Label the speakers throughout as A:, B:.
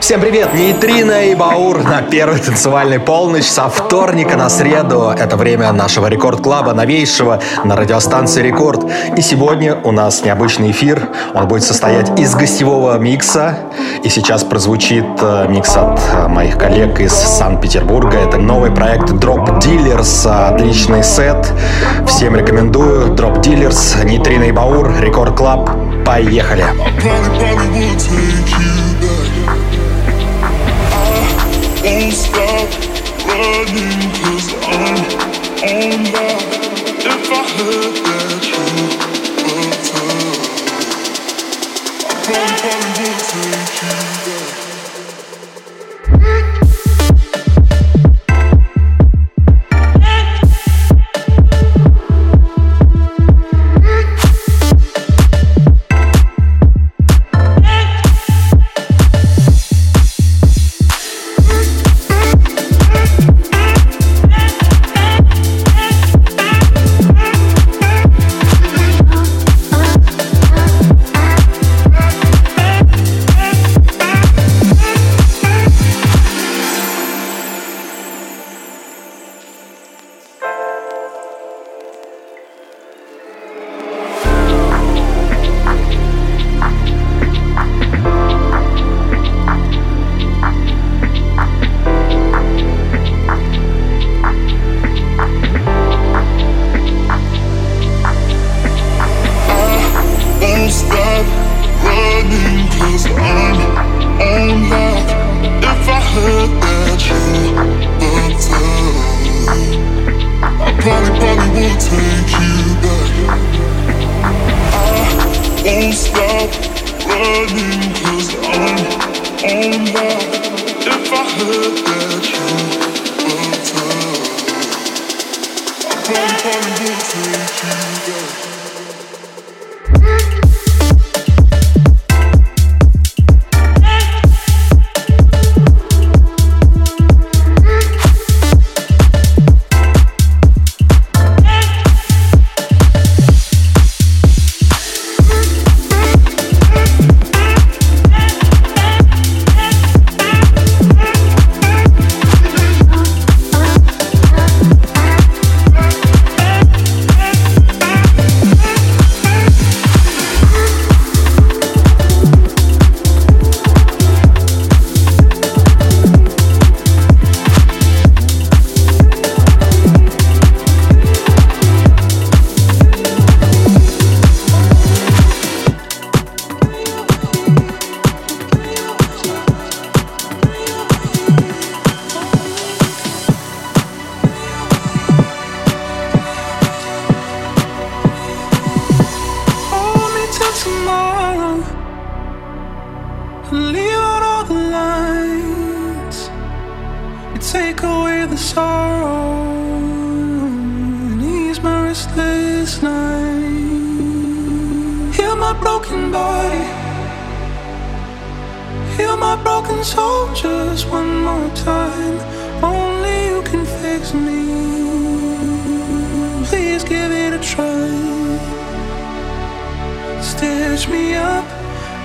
A: Всем привет, Нейтрино и Баур на первой танцевальной полночь со вторника на среду. Это время нашего рекорд-клаба, новейшего на радиостанции Рекорд. И сегодня у нас необычный эфир. Он будет состоять из гостевого микса. И сейчас прозвучит э, микс от э, моих коллег из Санкт-Петербурга. Это новый проект Drop Dealers. Отличный сет. Всем рекомендую. Drop Dealers, Нейтрино и Баур, Рекорд Клаб. Поехали!
B: Stop running cause I'm on that running cause I'm on lock If I heard that you were down I probably, probably would take you back. I won't stop running cause I'm on lock If I heard that you were down I probably, probably would take you back.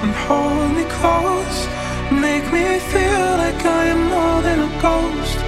C: and hold me close. Make me feel like I am more than a ghost.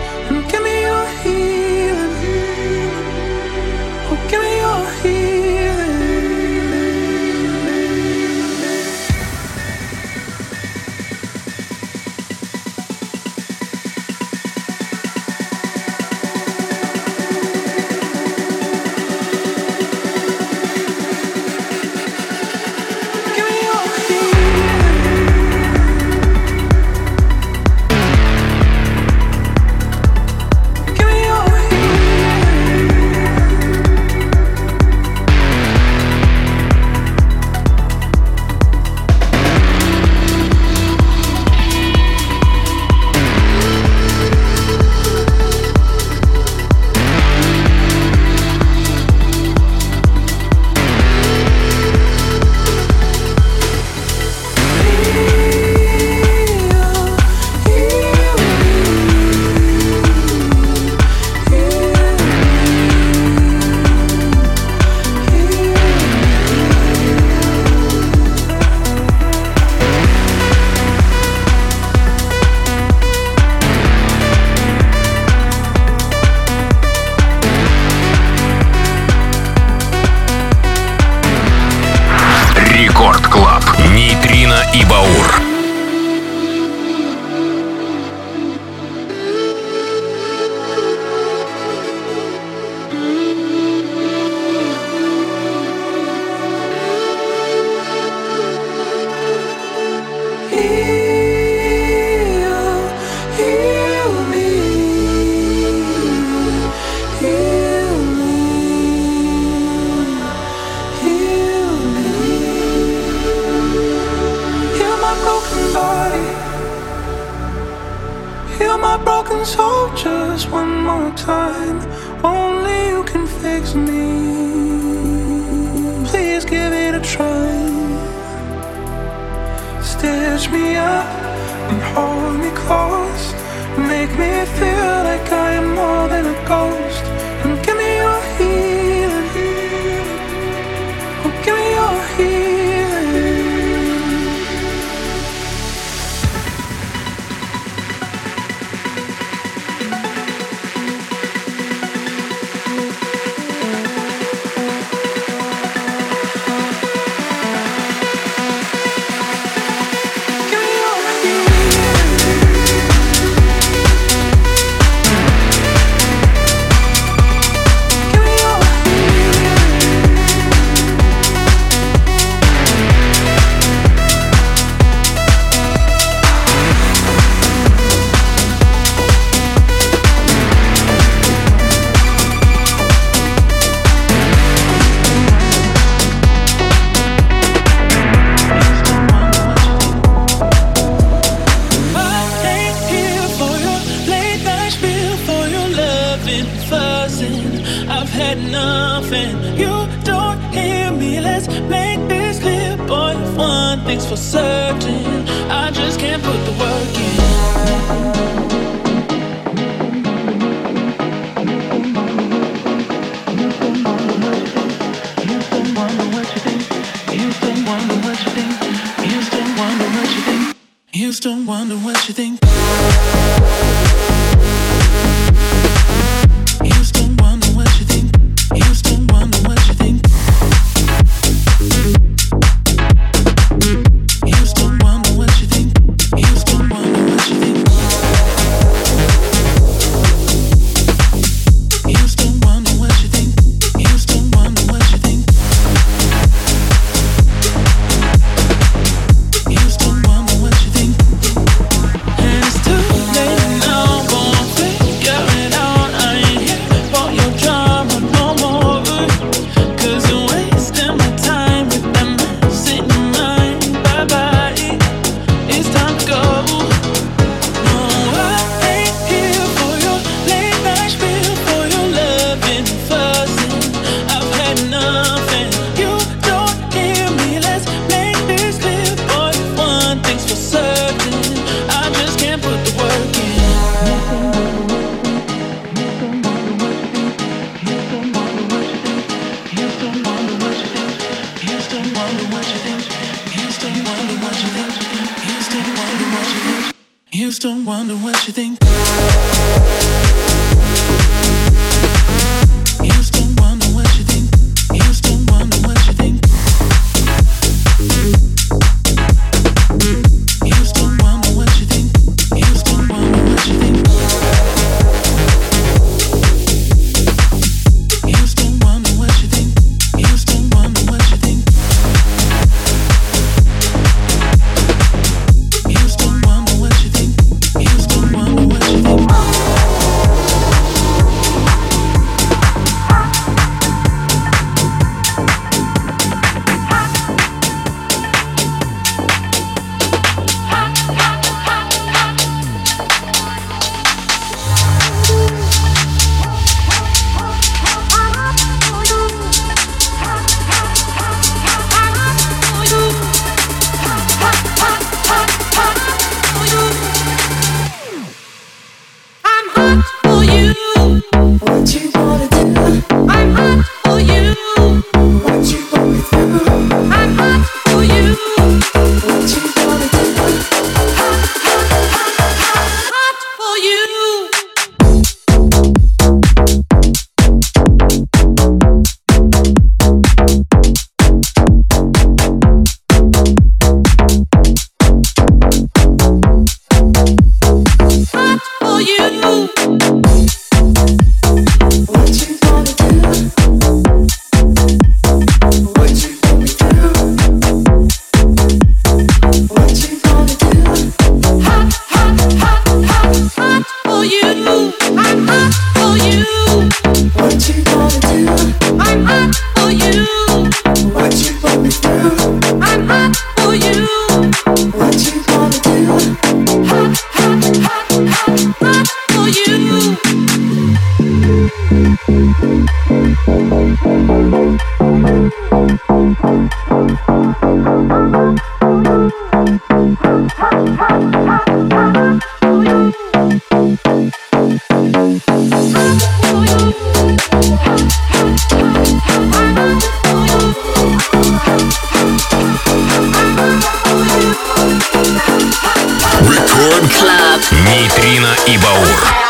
C: don't wonder what you think.
D: Нейтрино и Баур.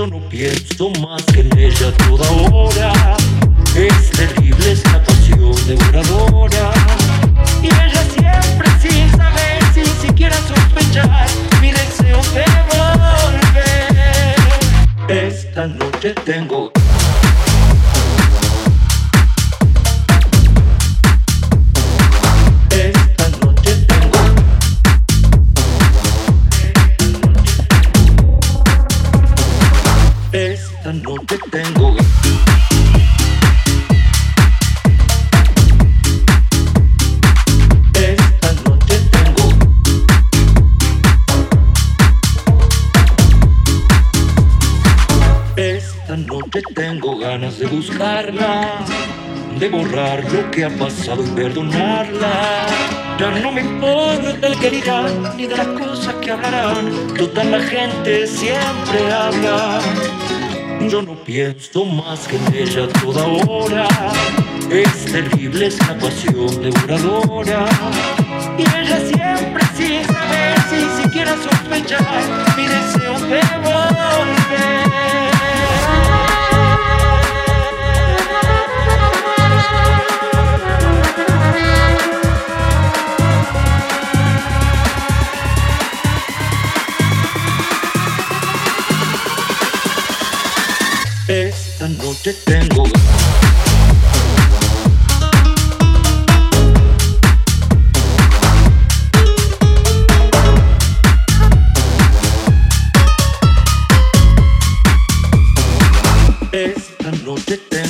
E: yo no pienso más que en ella toda hora. De borrar lo que ha pasado y perdonarla. Ya no me importa el que dirán, ni de las cosas que hablarán. Toda la gente siempre habla. Yo no pienso más que en ella toda hora. Es terrible esa pasión devoradora. Y ella siempre sin saber, sin siquiera sospechar, mi deseo de volver. esta noche tengo Esta noche tengo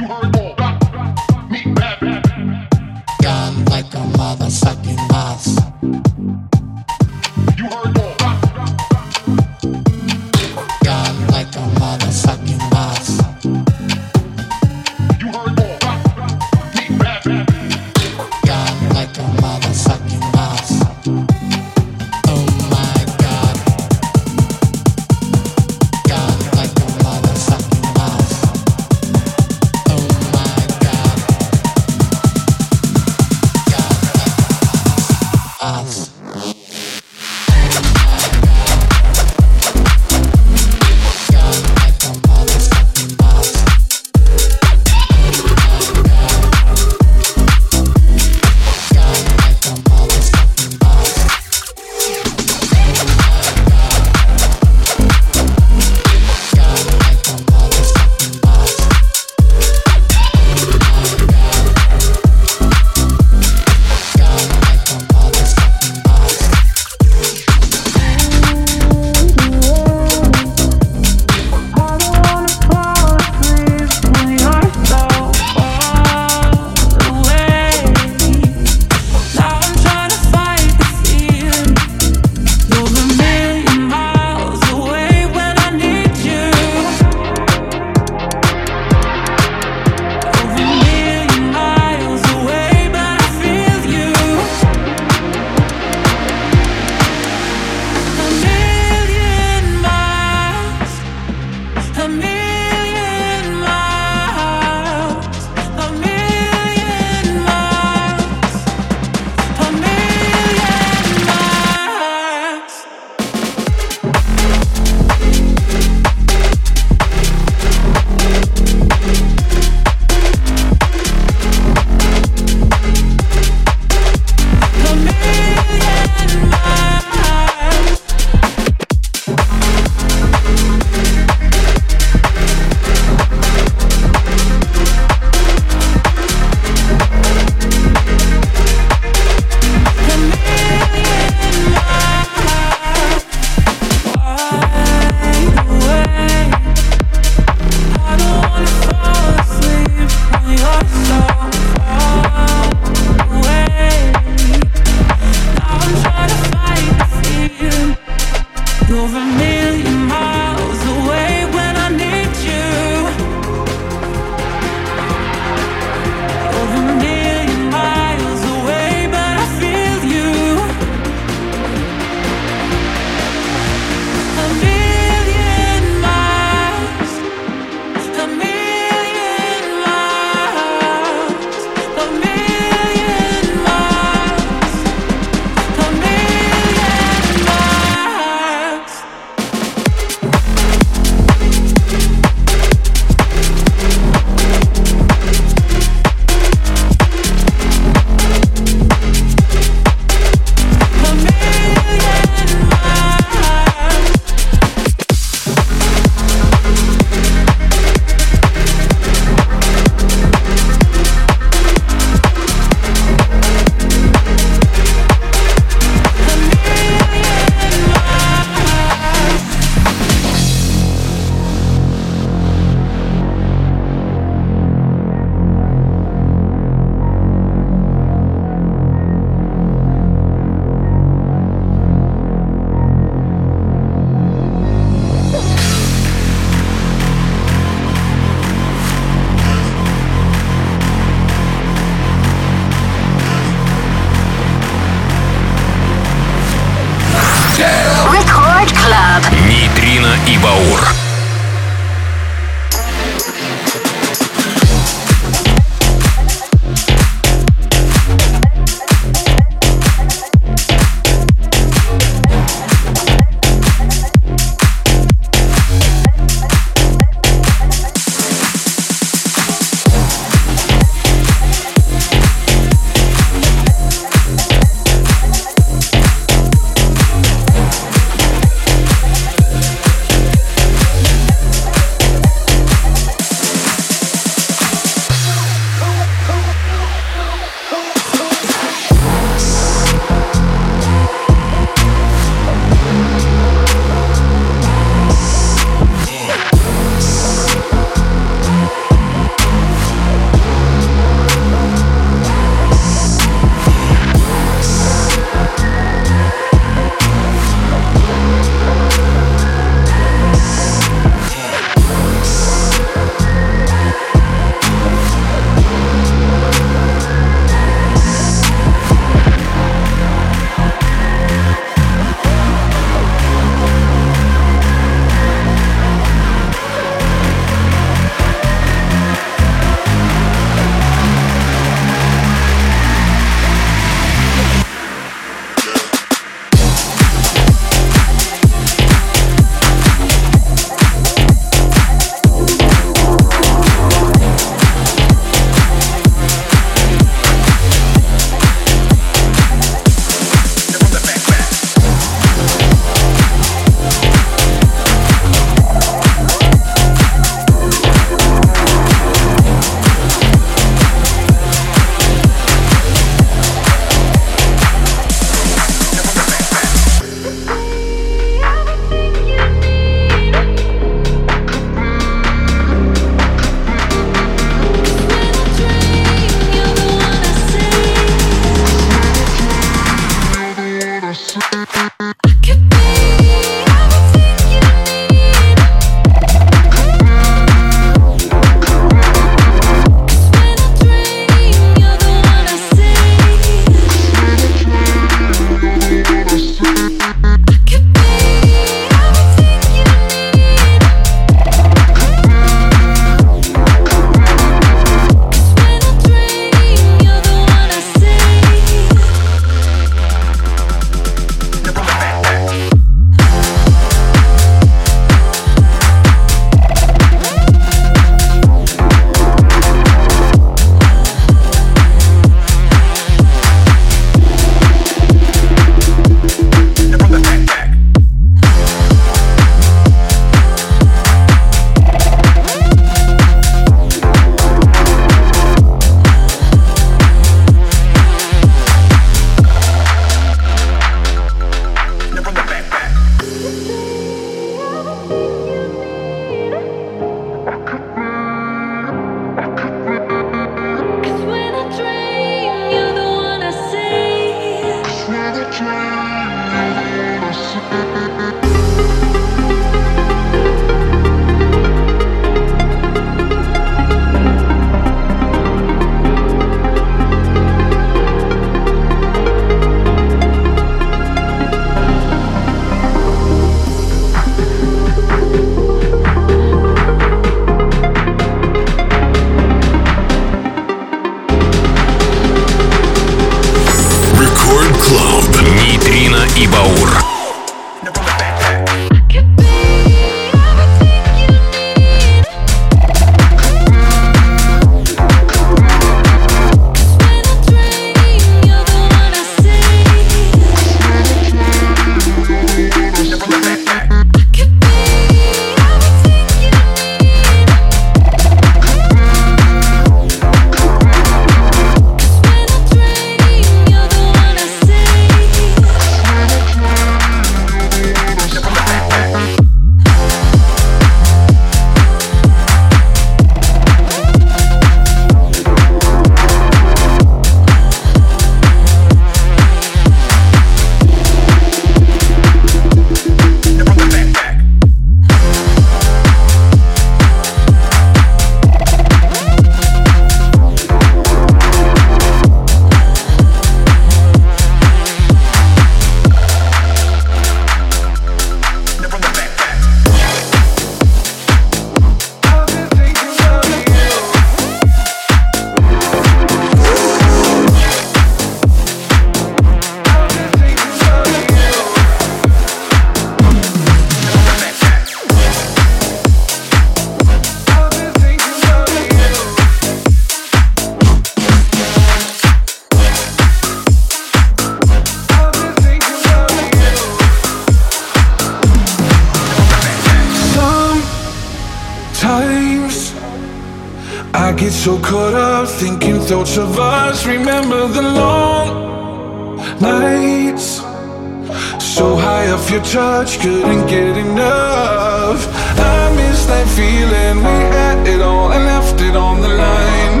F: get enough. I miss that feeling we had it all and left it on the line.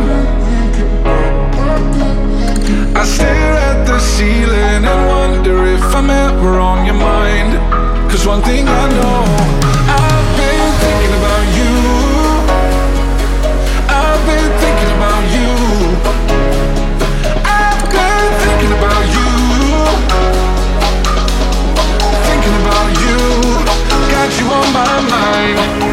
F: I stare at the ceiling and wonder if I'm ever on your mind. Cause one thing I know. you on my mind.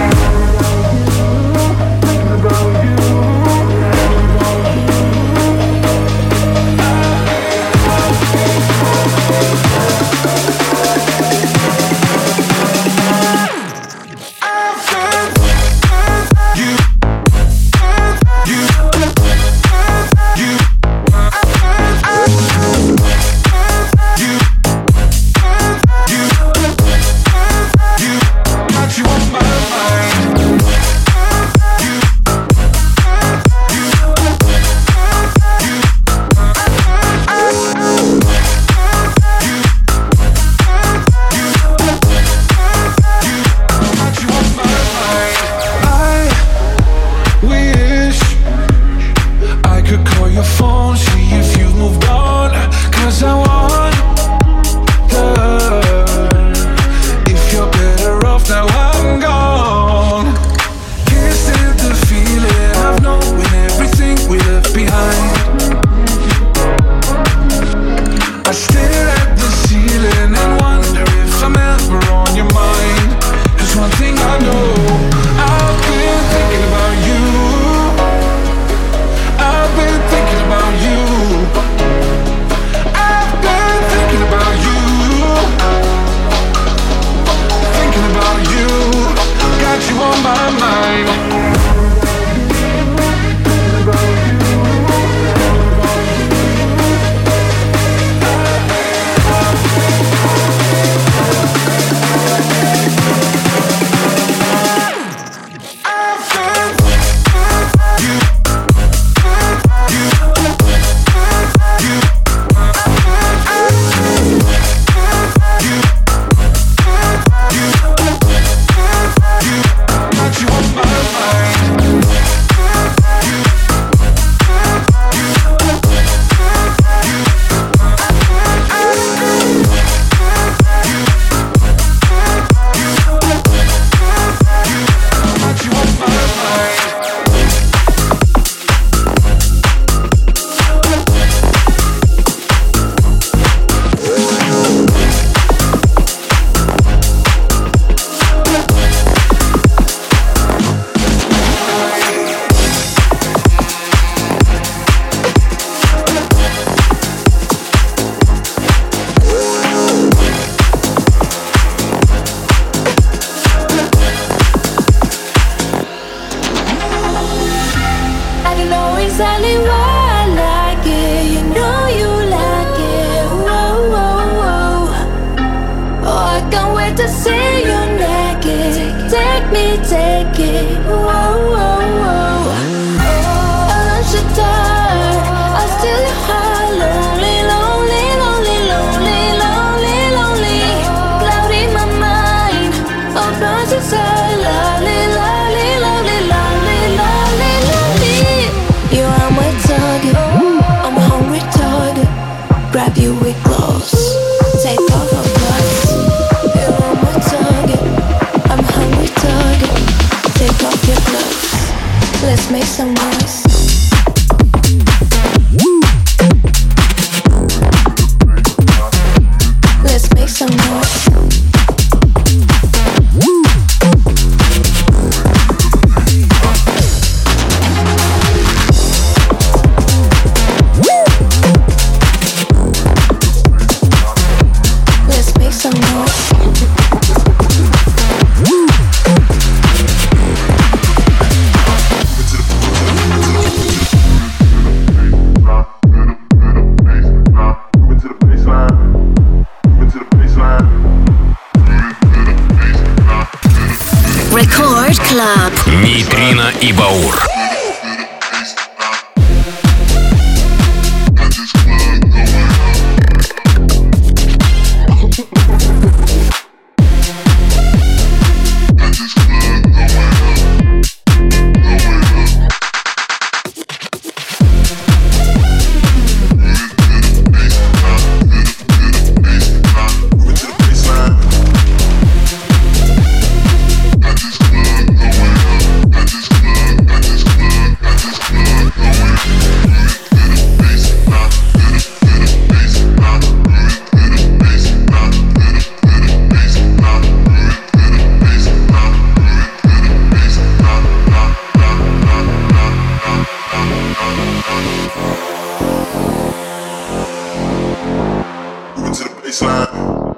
D: baseline.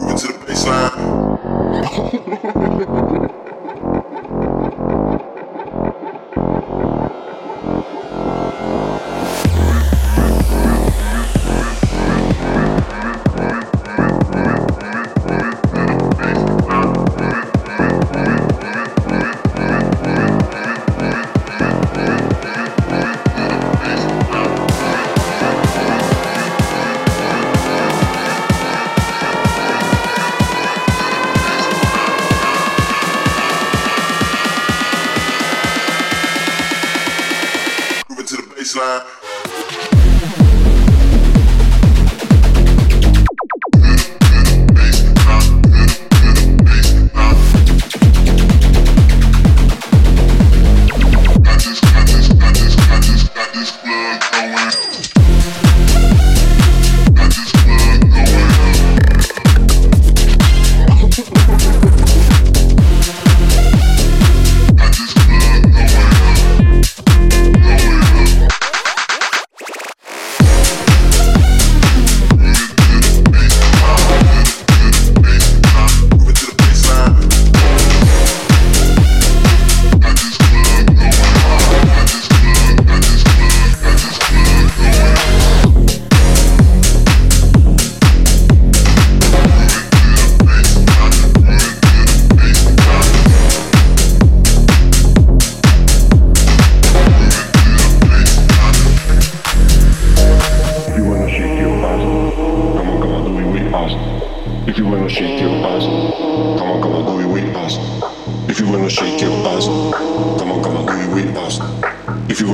D: Moving to the baseline.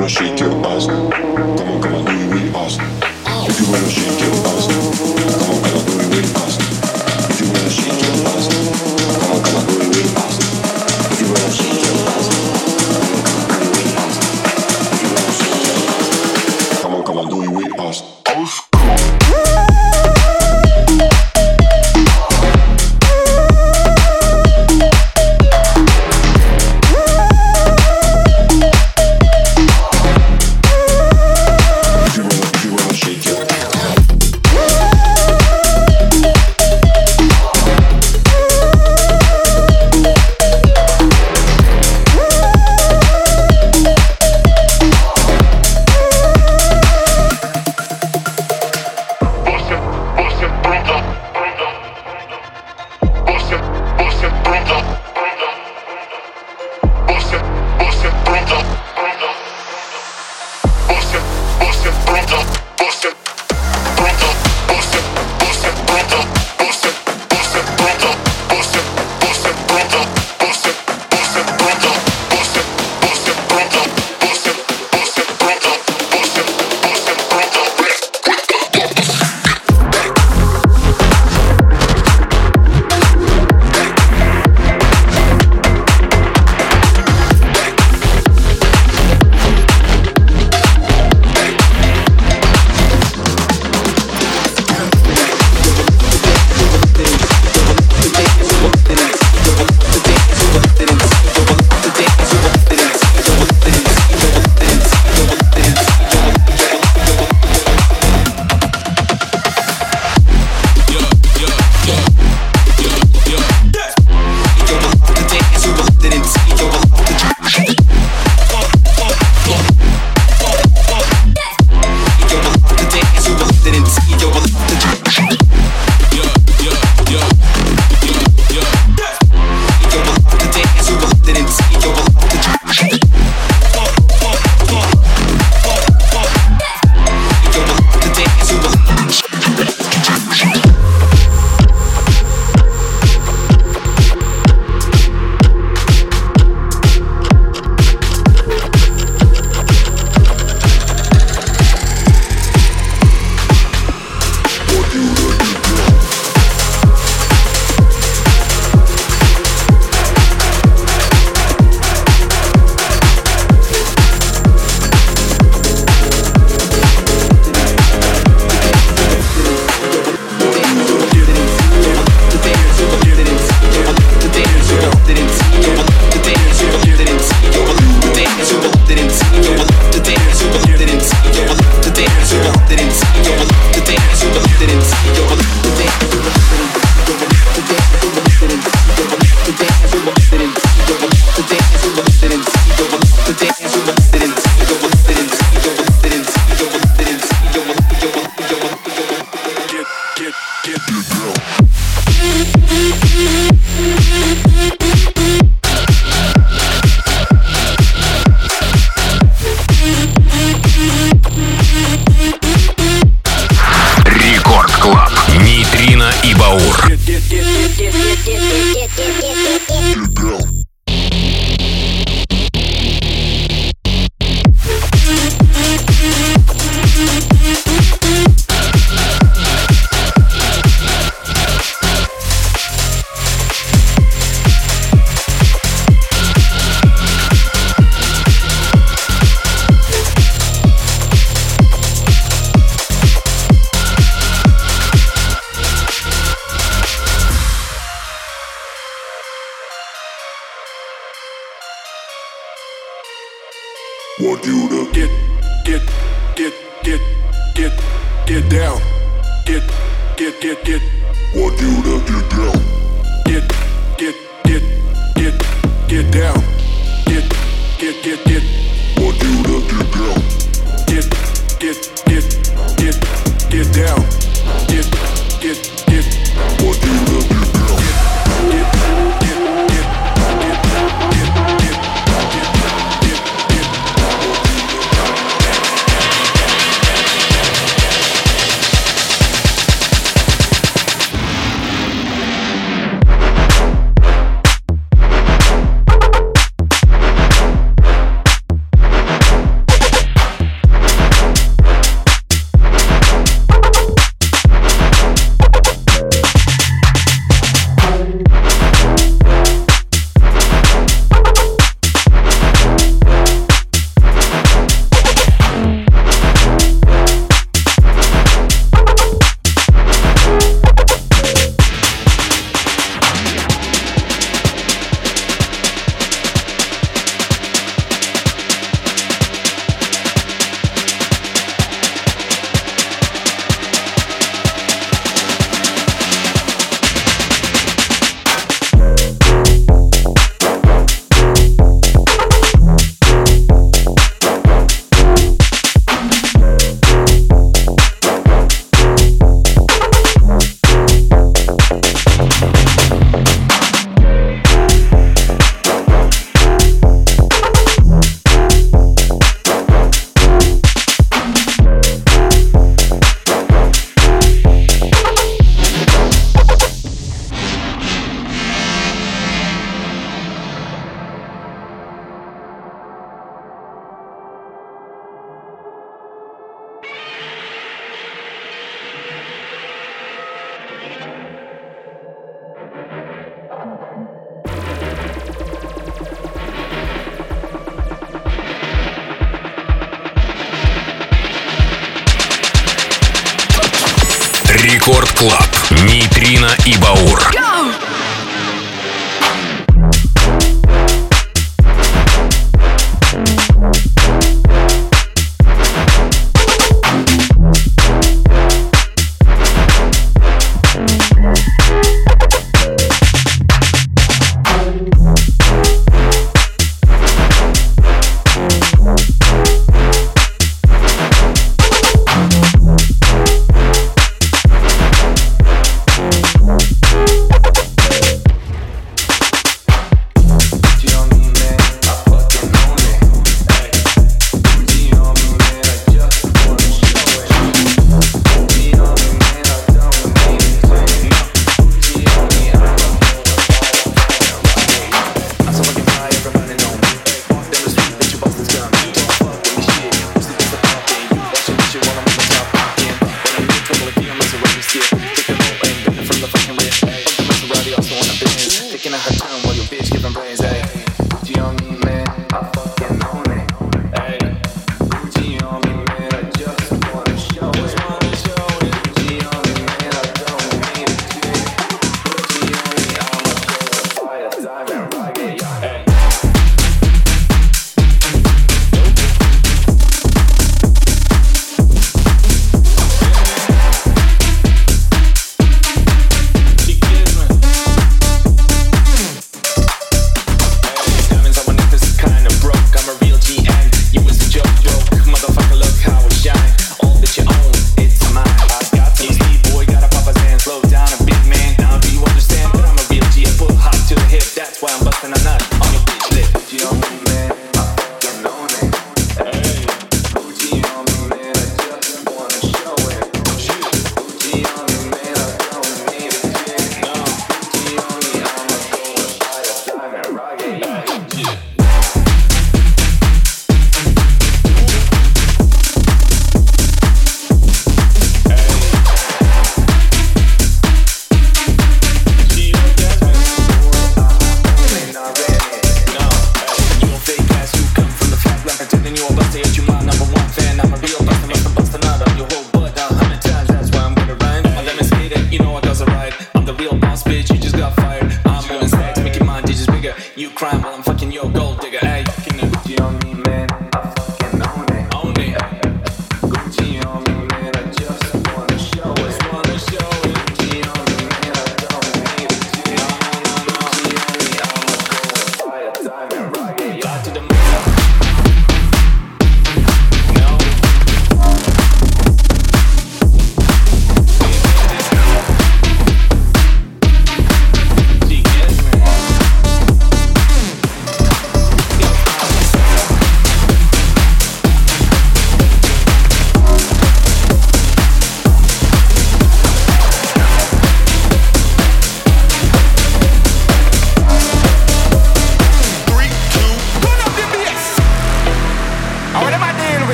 G: wanna shake your ass? Come on, come on, do it with us. If you wanna shake your ass, come on, come on, do it with us. If you wanna shake your ass.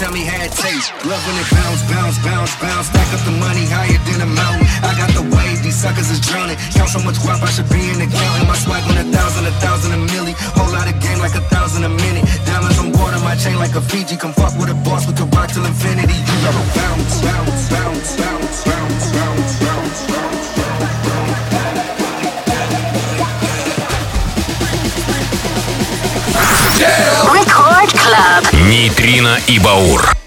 H: Tell me how it tastes. Love when it bounce, bounce, bounce, bounce. Stack up the money higher than a mountain. I got the wave, these suckers is drowning. Count so much guap, I should be in the counting. My swag on a thousand, a thousand, a milli. Whole lot of game like a thousand a minute. Diamonds on water, my chain like a Fiji. Come fuck with a boss, we can rock till infinity. You gotta bounce, bounce, bounce, bounce, bounce, bounce, bounce, bounce. Record
I: Club.
D: Нейтрино и Баур.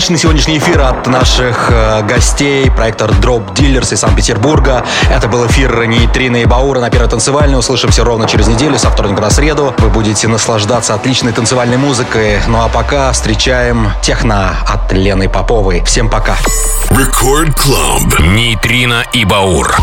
A: Отличный сегодняшний эфир от наших э, гостей, проектор Drop Dealers из Санкт-Петербурга. Это был эфир Нейтрина и Баура на первой танцевальной. Услышимся ровно через неделю, со вторника на среду. Вы будете наслаждаться отличной танцевальной музыкой. Ну а пока встречаем техно от Лены Поповой. Всем пока.
D: Record Club. Нейтрина и Баур.